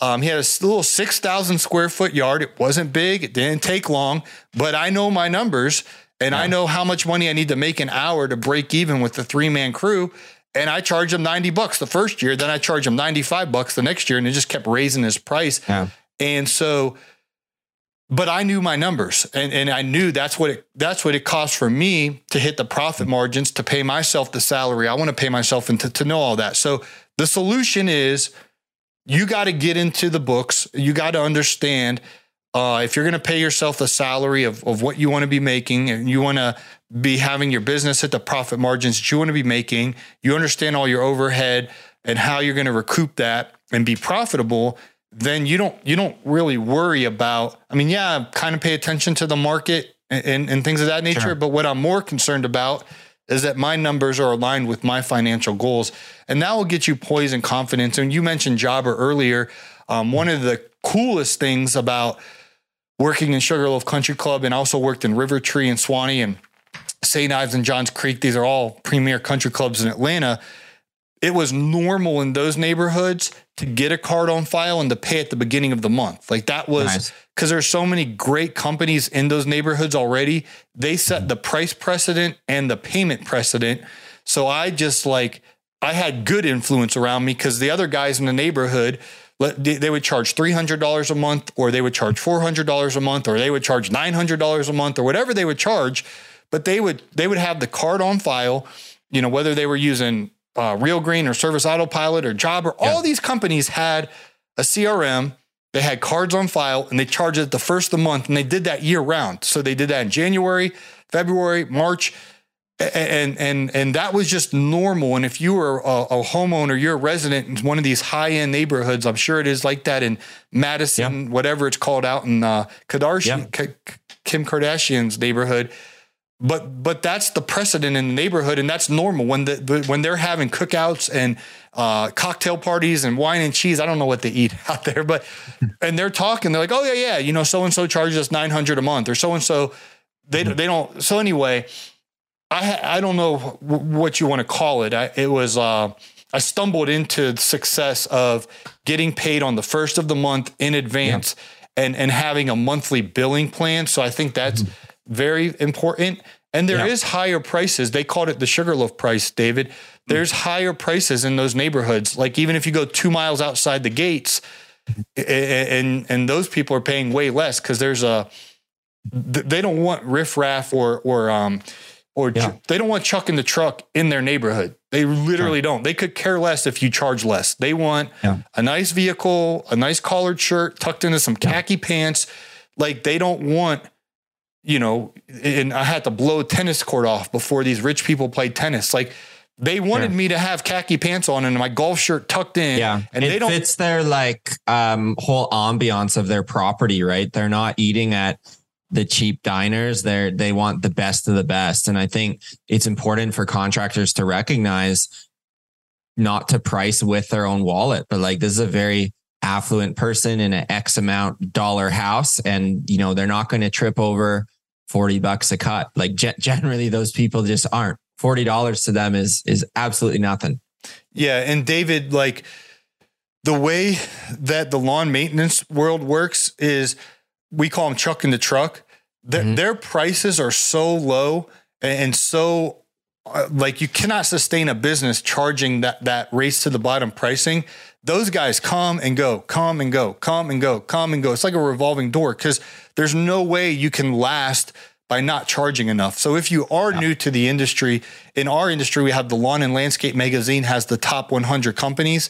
Um, he had a little 6,000 square foot yard. It wasn't big, it didn't take long, but I know my numbers and yeah. I know how much money I need to make an hour to break even with the three man crew and I charged him 90 bucks the first year. Then I charged him 95 bucks the next year and it just kept raising his price. Yeah. And so, but I knew my numbers and, and I knew that's what it, that's what it cost for me to hit the profit margins, to pay myself the salary. I want to pay myself and to, to know all that. So the solution is you got to get into the books. You got to understand uh, if you're going to pay yourself the salary of, of what you want to be making and you want to be having your business at the profit margins that you want to be making, you understand all your overhead and how you're going to recoup that and be profitable, then you don't you don't really worry about. I mean, yeah, kind of pay attention to the market and, and, and things of that nature. Sure. But what I'm more concerned about is that my numbers are aligned with my financial goals, and that will get you poise and confidence. And you mentioned Jobber earlier. Um, one of the coolest things about working in Sugarloaf Country Club and also worked in River Tree and Suwanee and St. Ives and Johns Creek, these are all premier country clubs in Atlanta. It was normal in those neighborhoods to get a card on file and to pay at the beginning of the month. Like that was because nice. there's so many great companies in those neighborhoods already. They set mm-hmm. the price precedent and the payment precedent. So I just like I had good influence around me because the other guys in the neighborhood they would charge $300 a month or they would charge $400 a month or they would charge $900 a month or whatever they would charge but they would they would have the card on file, you know, whether they were using uh, Real Green or Service Autopilot or Jobber, yeah. all these companies had a CRM. They had cards on file and they charged it the first of the month, and they did that year round. So they did that in January, February, March, and and and that was just normal. And if you were a, a homeowner, you're a resident in one of these high end neighborhoods. I'm sure it is like that in Madison, yeah. whatever it's called out in uh, Kardashian, yeah. Kim Kardashian's neighborhood but but that's the precedent in the neighborhood and that's normal when the, the when they're having cookouts and uh, cocktail parties and wine and cheese i don't know what they eat out there but and they're talking they're like oh yeah yeah you know so and so charges us 900 a month or so and so they mm-hmm. they don't so anyway i i don't know what you want to call it I, it was uh, I stumbled into the success of getting paid on the first of the month in advance yeah. and and having a monthly billing plan so i think that's mm-hmm very important. And there yeah. is higher prices. They called it the sugarloaf price, David. There's mm. higher prices in those neighborhoods. Like even if you go two miles outside the gates, and and those people are paying way less because there's a they don't want riffraff or or um or yeah. they don't want chuck in the truck in their neighborhood. They literally sure. don't. They could care less if you charge less. They want yeah. a nice vehicle, a nice collared shirt tucked into some khaki pants like they don't want, you know, and I had to blow a tennis court off before these rich people played tennis. Like they wanted me to have khaki pants on and my golf shirt tucked in. Yeah. And it they don't fits their like um whole ambiance of their property, right? They're not eating at the cheap diners. They're they want the best of the best. And I think it's important for contractors to recognize not to price with their own wallet, but like this is a very affluent person in an X amount dollar house. And you know, they're not going to trip over 40 bucks a cut. Like ge- generally those people just aren't. $40 to them is is absolutely nothing. Yeah, and David, like the way that the lawn maintenance world works is we call them chuck in the truck. Their, Mhm. their prices are so low and so uh, like you cannot sustain a business charging that that race to the bottom pricing. Those guys come and go, come and go, come and go, come and go. It's like a revolving door because there's no way you can last by not charging enough. So if you are new to the industry, in our industry, we have the Lawn and Landscape magazine has the top 100 companies.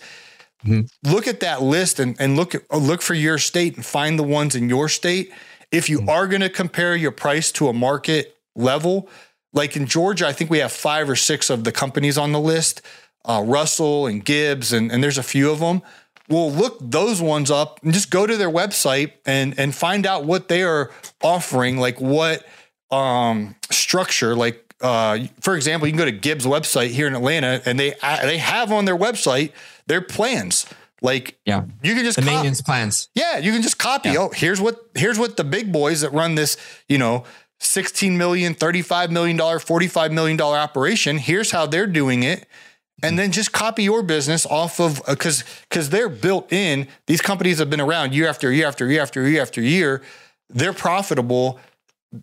Look at that list and, and look at, look for your state and find the ones in your state. If you are going to compare your price to a market level, like in Georgia, I think we have five or six of the companies on the list, uh, Russell and Gibbs, and, and there's a few of them. Well, look those ones up and just go to their website and and find out what they are offering, like what um, structure. Like uh, for example, you can go to Gibbs' website here in Atlanta, and they they have on their website their plans. Like Yeah. you can just The cop- maintenance plans. yeah, you can just copy. Yeah. Oh, here's what here's what the big boys that run this, you know, 16 million, 35 million dollar, 45 million dollar operation, here's how they're doing it. And then just copy your business off of uh, cuz cuz they're built in. These companies have been around year after year after year after year after year. They're profitable.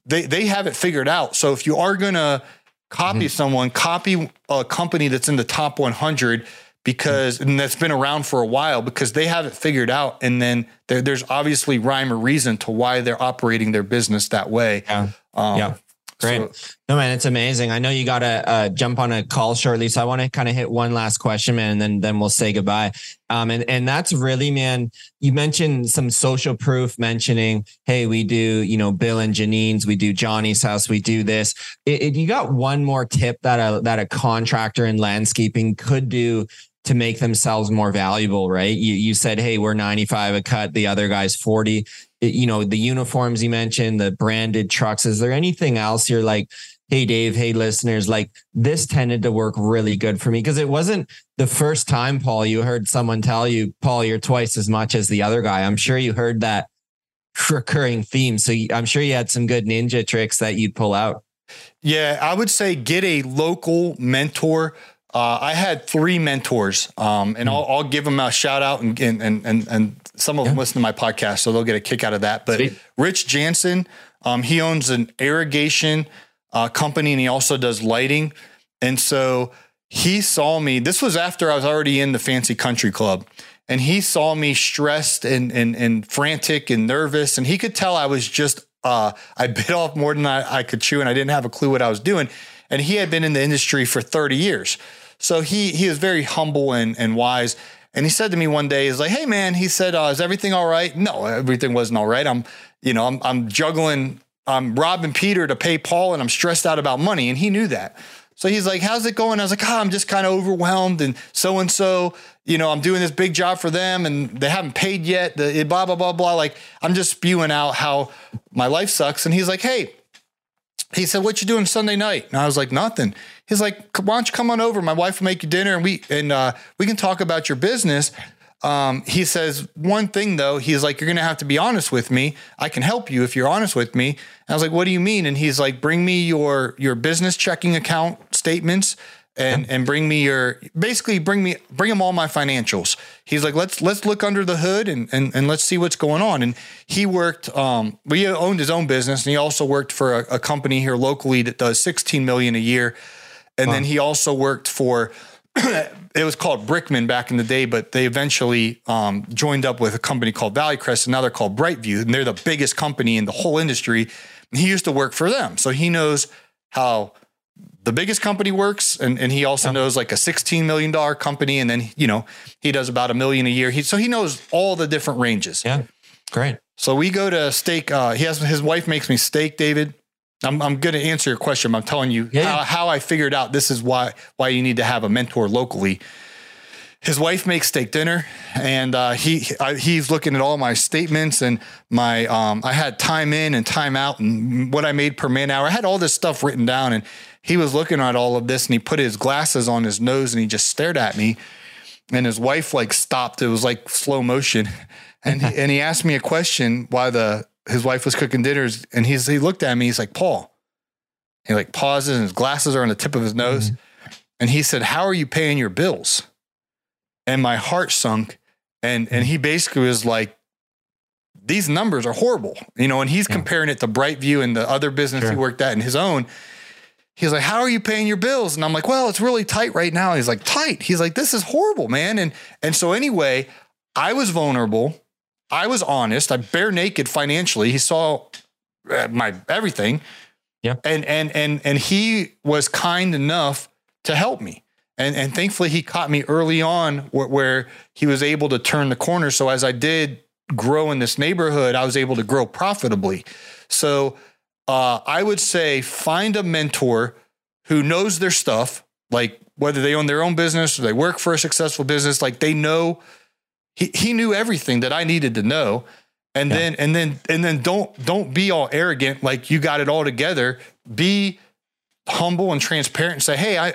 They they have it figured out. So if you are going to copy mm-hmm. someone, copy a company that's in the top 100 because and that's been around for a while because they have it figured out and then there, there's obviously rhyme or reason to why they're operating their business that way Yeah. um, Yeah. Great. so- no, man, it's amazing. I know you got to uh, jump on a call shortly. So I want to kind of hit one last question, man, and then, then we'll say goodbye. Um, and, and that's really, man, you mentioned some social proof mentioning, hey, we do, you know, Bill and Janine's, we do Johnny's house, we do this. It, it- you got one more tip that a, that a contractor in landscaping could do to make themselves more valuable, right? You, you said, hey, we're 95 a cut, the other guy's 40 it- you know the uniforms you mentioned the branded trucks is there anything else you're like hey dave hey listeners like this tended to work really good for me? Because it wasn't the first time paul you heard someone tell you paul you're twice as much as the other guy. I'm sure you heard that recurring theme so i'm sure you had some good ninja tricks that you'd pull out. Yeah i would say get a local mentor uh, I had three mentors, um, and I'll, I'll give them a shout out, and and and and, some of them listen to my podcast, so they'll get a kick out of that. But Sweet. Rich Jansen, um, he owns an irrigation uh, company, and he also does lighting. And so he saw me. This was after I was already in the fancy country club, and he saw me stressed and and and frantic and nervous, and he could tell I was just uh, I bit off more than I, I could chew, and I didn't have a clue what I was doing. And he had been in the industry for 30 years. So he he was very humble and, and wise. And he said to me one day, he's like, hey man, he said, uh, is everything all right? No, everything wasn't all right. I'm, you know, I'm I'm juggling, I'm robbing Peter to pay Paul, and I'm stressed out about money. And he knew that. So he's like, how's it going? I was like, oh, I'm just kind of overwhelmed. And so and so, you know, I'm doing this big job for them and they haven't paid yet. The blah, blah, blah, blah. Like I'm just spewing out how my life sucks. And he's like, hey, he said, "What you doing Sunday night?" And I was like, "Nothing." He's like, "Why don't you come on over? My wife will make you dinner, and we and uh, we can talk about your business." Um, he says one thing though. He's like, "You're gonna have to be honest with me. I can help you if you're honest with me." And I was like, "What do you mean?" And he's like, "Bring me your your business checking account statements." And, and bring me your basically bring me bring him all my financials. He's like let's let's look under the hood and and, and let's see what's going on. And he worked. Um, we owned his own business, and he also worked for a, a company here locally that does 16 million a year. And then he also worked for it was called Brickman back in the day, but they eventually um, joined up with a company called Valley Crest, and now they're called Brightview, and they're the biggest company in the whole industry. He used to work for them, so he knows how the biggest company works, and, and he also knows like a sixteen million dollar company, and then you know he does about a million a year. He so he knows all the different ranges. yeah great So we go to steak. Uh, he has his wife makes me steak, David. I'm, I'm going to answer your question. I'm telling you Yeah. how, how I figured out this is why why you need to have a mentor locally. His wife makes steak dinner, and uh, he I, he's looking at all my statements and my um, I had time in and time out and what I made per man hour. I had all this stuff written down, and he was looking at all of this, and he put his glasses on his nose and he just stared at me and his wife like stopped. It was like slow motion, and he, and he asked me a question while the his wife was cooking dinners, and he's he looked at me. He's like, Paul. He like pauses, and his glasses are on the tip of his nose, mm-hmm. and he said, "How are you paying your bills?" And my heart sunk, and and he basically was like. These numbers are horrible, you know, and he's Yeah. comparing it to Brightview and the other business he worked at and his own. He's like, "How are you paying your bills?" And I'm like, "Well, it's really tight right now." He's like, "Tight." He's like, "This is horrible, man." And and so anyway, I was vulnerable. I was honest. I bare naked financially. He saw uh, my everything. Yeah. And and and and he was kind enough to help me. And and thankfully he caught me early on where, where he was able to turn the corner. So as I did grow in this neighborhood, I was able to grow profitably. So uh, I would say find a mentor who knows their stuff, like whether they own their own business or they work for a successful business, like they know he, he knew everything that I needed to know. And Yeah. then and then and then don't don't be all arrogant like you got it all together. Be humble and transparent and say, Hey, I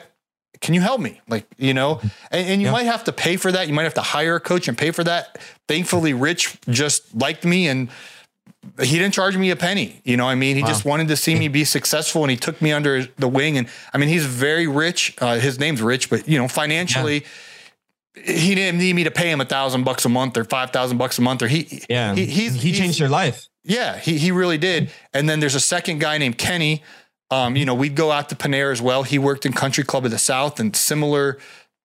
can you help me? Like, you know, and, and you Yeah. might have to pay for that. You might have to hire a coach and pay for that. Thankfully, Rich just liked me and he didn't charge me a penny. You know, I mean, he Wow. just wanted to see me be successful and he took me under the wing. And I mean, he's very rich. Uh, his name's Rich, but you know, financially, he didn't need me to pay him a thousand bucks a month or five thousand bucks a month or he, Yeah. he, he's, he he's- changed your life. yeah, he he really did. And then there's a second guy named Kenny. Um, you know, we'd go out to Panera as well. He worked in Country Club of the South and similar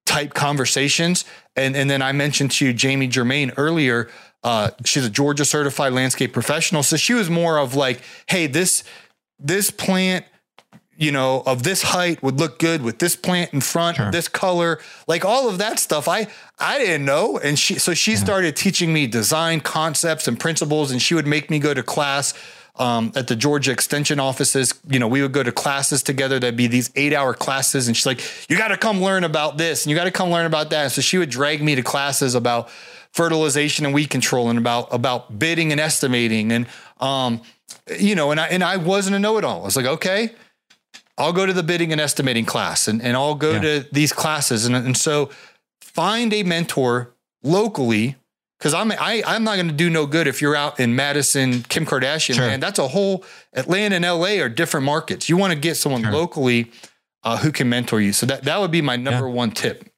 type conversations. And and then I mentioned to you Jamie Germain earlier. Uh, she's a Georgia certified landscape professional. So she was more of like, hey, this this plant, you know, of this height would look good with this plant in front, Sure. this color, like all of that stuff. I I didn't know, and she so she started teaching me design concepts and principles, and she would make me go to class. Um, at the Georgia Extension offices, you know, we would go to classes together. That'd be these eight-hour classes, and she's like, "You got to come learn about this, and you got to come learn about that." And so she would drag me to classes about fertilization and weed control, and about about bidding and estimating, and um, you know, and I and I wasn't a know-it-all. I was like, okay, I'll go to the bidding and estimating class and, and I'll go Yeah. to these classes. And, and so find a mentor locally because I'm I, I'm not going to do no good if you're out in Madison, Kim Kardashian Sure. land. That's a whole Atlanta and LA are different markets. You want to get someone Sure. locally uh, who can mentor you. So that that would be my number one tip.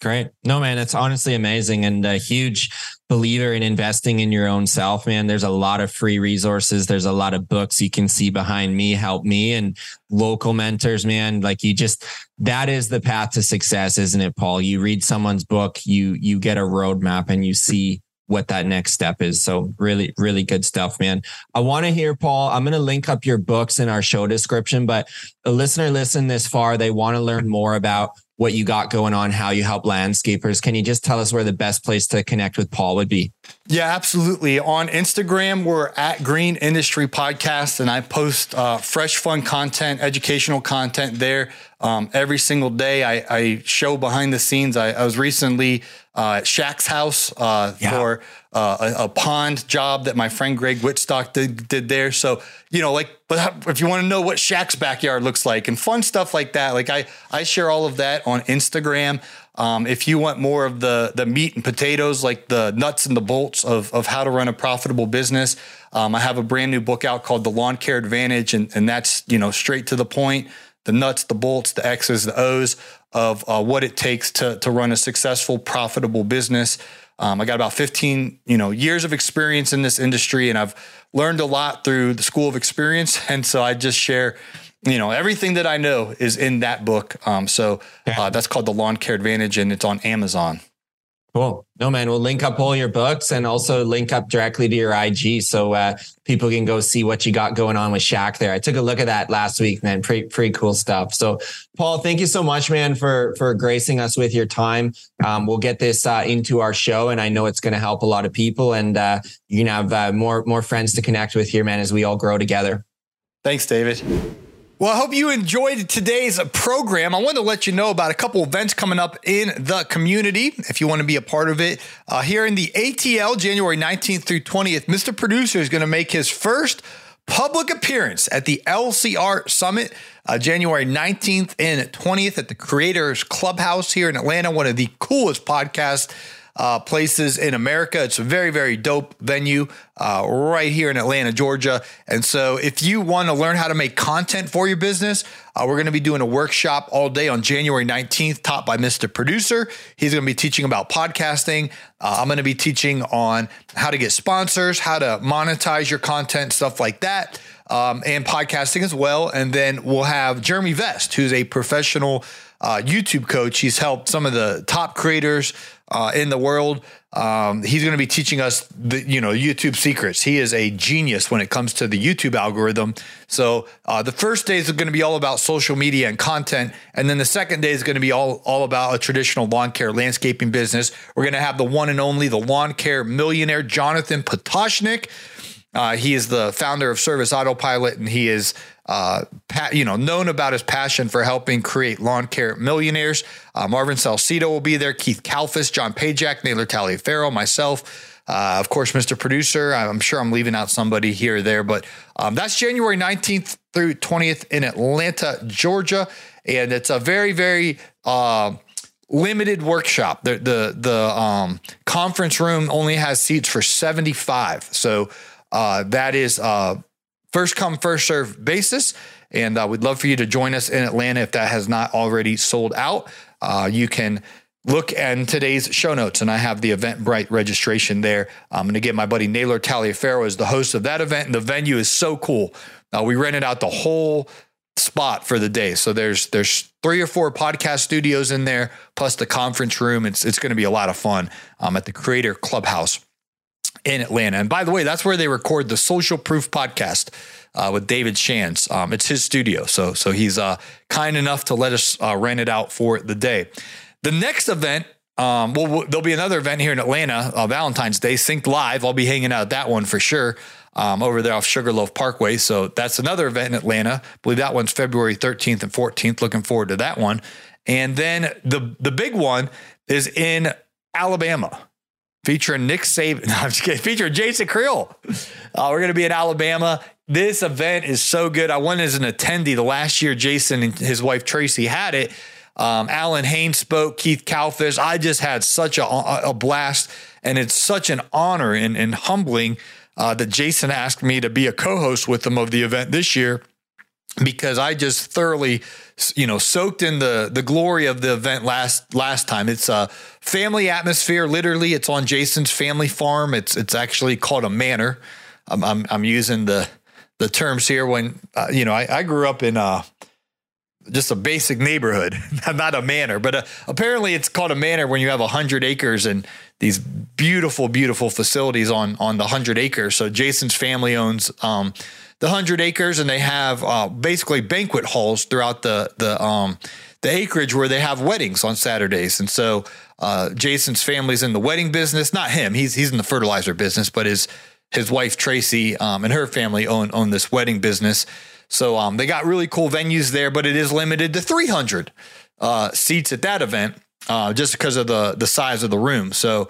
Great. No, man, it's honestly amazing and a huge believer in investing in your own self, man. There's a lot of free resources. There's a lot of books you can see behind me, help me and local mentors, man. Like you just, that is the path to success, isn't it, Paul? You read someone's book, you, you get a roadmap and you see what that next step is. So really, really good stuff, man. I want to hear, Paul, I'm going to link up your books in our show description, but a listener listen this far, they want to learn more about what you got going on, how you help landscapers. Can you just tell us where the best place to connect with Paul would be? Yeah, absolutely. On Instagram, we're at Green Industry Podcast, and I post uh, fresh, fun content, educational content there um, every single day. I, I show behind the scenes. I, I was recently uh, at Shaq's house uh, Yeah. for uh, a, a pond job that my friend Greg Wittstock did, did there. So, you know, like, but if you want to know what Shaq's backyard looks like and fun stuff like that, like I, I share all of that on Instagram. Um, if you want more of the the meat and potatoes, like the nuts and the bolts of of how to run a profitable business, um, I have a brand new book out called The Lawn Care Advantage, and and that's you know straight to the point, the nuts, the bolts, the X's, the O's of uh, what it takes to to run a successful, profitable business. Um, I got about 15 you know years of experience in this industry, and I've learned a lot through the school of experience, and so I just share you know everything that i know is in that book. Um, so uh, that's called the lawn care advantage and it's on amazon Cool. No, man, we'll link up all your books and also link up directly to your IG so uh, people can go see what you got going on with Shaq there. I took a look at that last week, man. Pretty, pretty cool stuff. So, Paul, thank you so much, man, for for gracing us with your time. Um, we'll get this uh, into our show, and I know it's going to help a lot of people, and uh, you can have uh, more more friends to connect with here, man, as we all grow together. Thanks, David. Well, I hope you enjoyed today's program. I wanted to let you know about a couple events coming up in the community. If you want to be a part of it, uh, here in the ATL, January 19th through 20th, Mr. Producer is going to make his first public appearance at the LCR Summit, uh, January 19th and 20th at the Creators Clubhouse here in Atlanta, one of the coolest podcasts uh, places in America. It's a very, very dope venue uh, right here in Atlanta, Georgia. And so, if you want to learn how to make content for your business, uh, we're going to be doing a workshop all day on January 19th, taught by Mr. Producer. He's going to be teaching about podcasting. Uh, I'm going to be teaching on how to get sponsors, how to monetize your content, stuff like that. Um, and podcasting as well. And then we'll have Jeremy Vest, who's a professional uh, YouTube coach. He's helped some of the top creators uh, in the world. Um, he's going to be teaching us the you know YouTube secrets. He is a genius when it comes to the YouTube algorithm. So uh, the first day is going to be all about social media and content, and then the second day is going to be all all about a traditional lawn care landscaping business. We're going to have the one and only the lawn care millionaire Jonathan Pototschnik. Uh, he is the founder of Service Autopilot, and he is uh, you know, known about his passion for helping create lawn care millionaires. Uh, Marvin Salcedo will be there, Keith Kalfas, John Pajak, Naylor Taliaferro, myself. Uh, of course, Mr. Producer. I'm sure I'm leaving out somebody here or there, but um, that's January 19th through 20th in Atlanta, Georgia, and it's a very, very uh, limited workshop. The the the um, conference room only has seats for 75, so uh, that is first come, first serve basis. And uh, we'd love for you to join us in Atlanta if that has not already sold out. Uh, you can look in today's show notes, and I have the Eventbrite registration there. Going to get my buddy Naylor Taliaferro is the host of that event, and the venue is so cool. Uh, we rented out the whole spot for the day, so there's there's three or four podcast studios in there, plus the conference room. It's it's going to be a lot of fun um, at the Creator Clubhouse in Atlanta. And by the way, that's where they record the Social Proof podcast uh, with David Shands. Um, it's his studio, so so he's uh, kind enough to let us uh, rent it out for the day. The next event. Um, well, there'll be another event here in Atlanta, uh, Valentine's Day, Synced Live. I'll be hanging out at that one for sure um, over there off Sugarloaf Parkway. So that's another event in Atlanta. I believe that one's February 13th and 14th. Looking forward to that one. And then the the big one is in Alabama featuring Nick Saban. No, I'm just kidding. Featuring Jason Creel. Uh, we're going to be in Alabama. This event is so good. I went as an attendee the last year. Jason and his wife Tracy had it. Um, Allyn Hane spoke. Keith Kalfas. I just had such a, a blast, and it's such an honor and, and humbling uh, that Jason asked me to be a co-host with them of the event this year because I just thoroughly, you know, soaked in the the glory of the event last last time. It's a family atmosphere. Literally, it's on Jason's family farm. It's it's actually called a manor. I'm I'm, I'm using the the terms here. When uh, you know, I, I grew up in uh just a basic neighborhood, not a manor, but uh, apparently it's called a manor when you have a hundred acres and these beautiful, beautiful facilities on on the hundred acres. So Jason's family owns. Um, the hundred acres, and they have uh, basically banquet halls throughout the the um, the acreage where they have weddings on Saturdays. And so uh, Jason's family's in the wedding business. Not him; he's he's in the fertilizer business, but his his wife Tracy um, and her family own own this wedding business. So um, they got really cool venues there, but it is limited to 300 uh, seats at that event, uh, just because of the the size of the room. So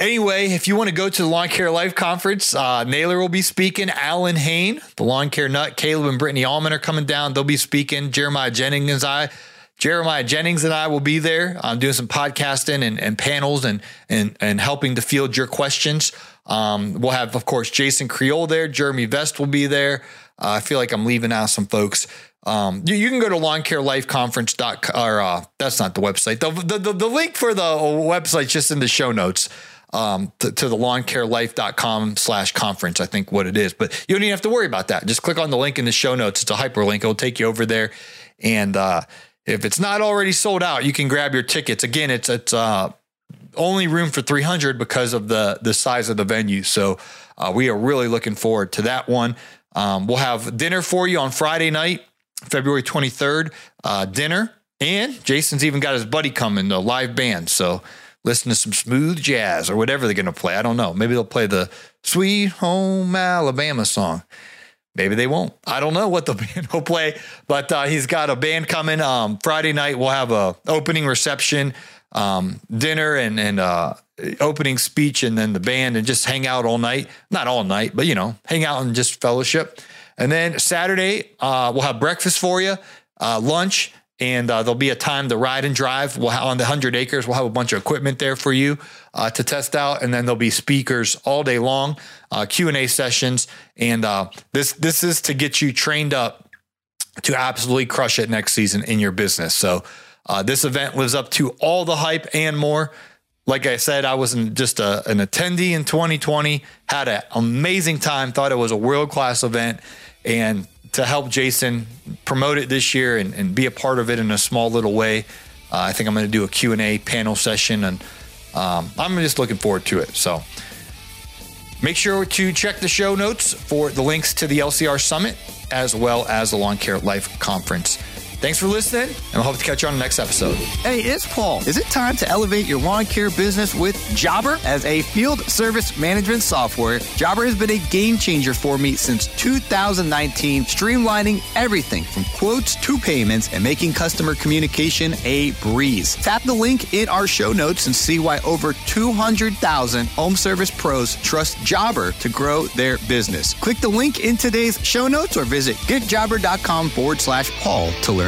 Anyway, if you want to go to the Lawn Care Life Conference, uh, Naylor will be speaking. Allyn Hane, the Lawn Care Nut, Caleb and Brittany Allman are coming down. They'll be speaking. Jeremiah Jennings and I, Jeremiah Jennings and I will be there. I'm doing some podcasting and, and panels and, and and helping to field your questions. Um, we'll have, of course, Jason Creel there. Jeremy Vest will be there. Uh, I feel like I'm leaving out some folks. Um, you, you, can go to lawncarelifeconference.com, or uh, that's not the website. The, the, the, link for the website just in the show notes um, to, to the lawncarelife.com slash conference, I think what it is. But you don't even have to worry about that. Just click on the link in the show notes. It's a hyperlink. It'll take you over there. And uh, if it's not already sold out, you can grab your tickets. Again, it's it's uh, only room for 300 because of the the size of the venue. So uh, we are really looking forward to that one. Um, we'll have dinner for you on Friday night, February 23rd. Uh, dinner, and Jason's even got his buddy coming, the live band. So listen to some smooth jazz or whatever they're going to play. I don't know. Maybe they'll play the Sweet Home Alabama song. Maybe they won't. I don't know what the band will play, but uh, he's got a band coming. Um, Friday night we'll have a opening reception, um, dinner, and and uh, opening speech, and then the band, and just hang out all night. Not all night, but you know, hang out and just fellowship. And then Saturday uh, we'll have breakfast for you, uh, lunch, and uh, there'll be a time to ride and drive. We'll have, on the hundred acres. We'll have a bunch of equipment there for you uh, to test out, and then there'll be speakers all day long, uh, Q and A sessions, and uh, this this is to get you trained up to absolutely crush it next season in your business. So uh, this event lives up to all the hype and more. Like I said, I was just a, an attendee in 2020, had an amazing time, thought it was a world class event, and to help Jason promote it this year and, and be a part of it in a small little way. Uh, I think I'm going to do a Q&A panel session and um, I'm just looking forward to it. So make sure to check the show notes for the links to the LCR Summit as well as the Lawn Care Life Conference. Thanks for listening, and I hope to catch you on the next episode. Hey, it's Paul. Is it time to elevate your lawn care business with Jobber? As a field service management software, Jobber has been a game changer for me since 2019, streamlining everything from quotes to payments and making customer communication a breeze. Tap the link in our show notes and see why over 200,000 home service pros trust Jobber to grow their business. Click the link in today's show notes or visit getjobber.com forward slash Paul to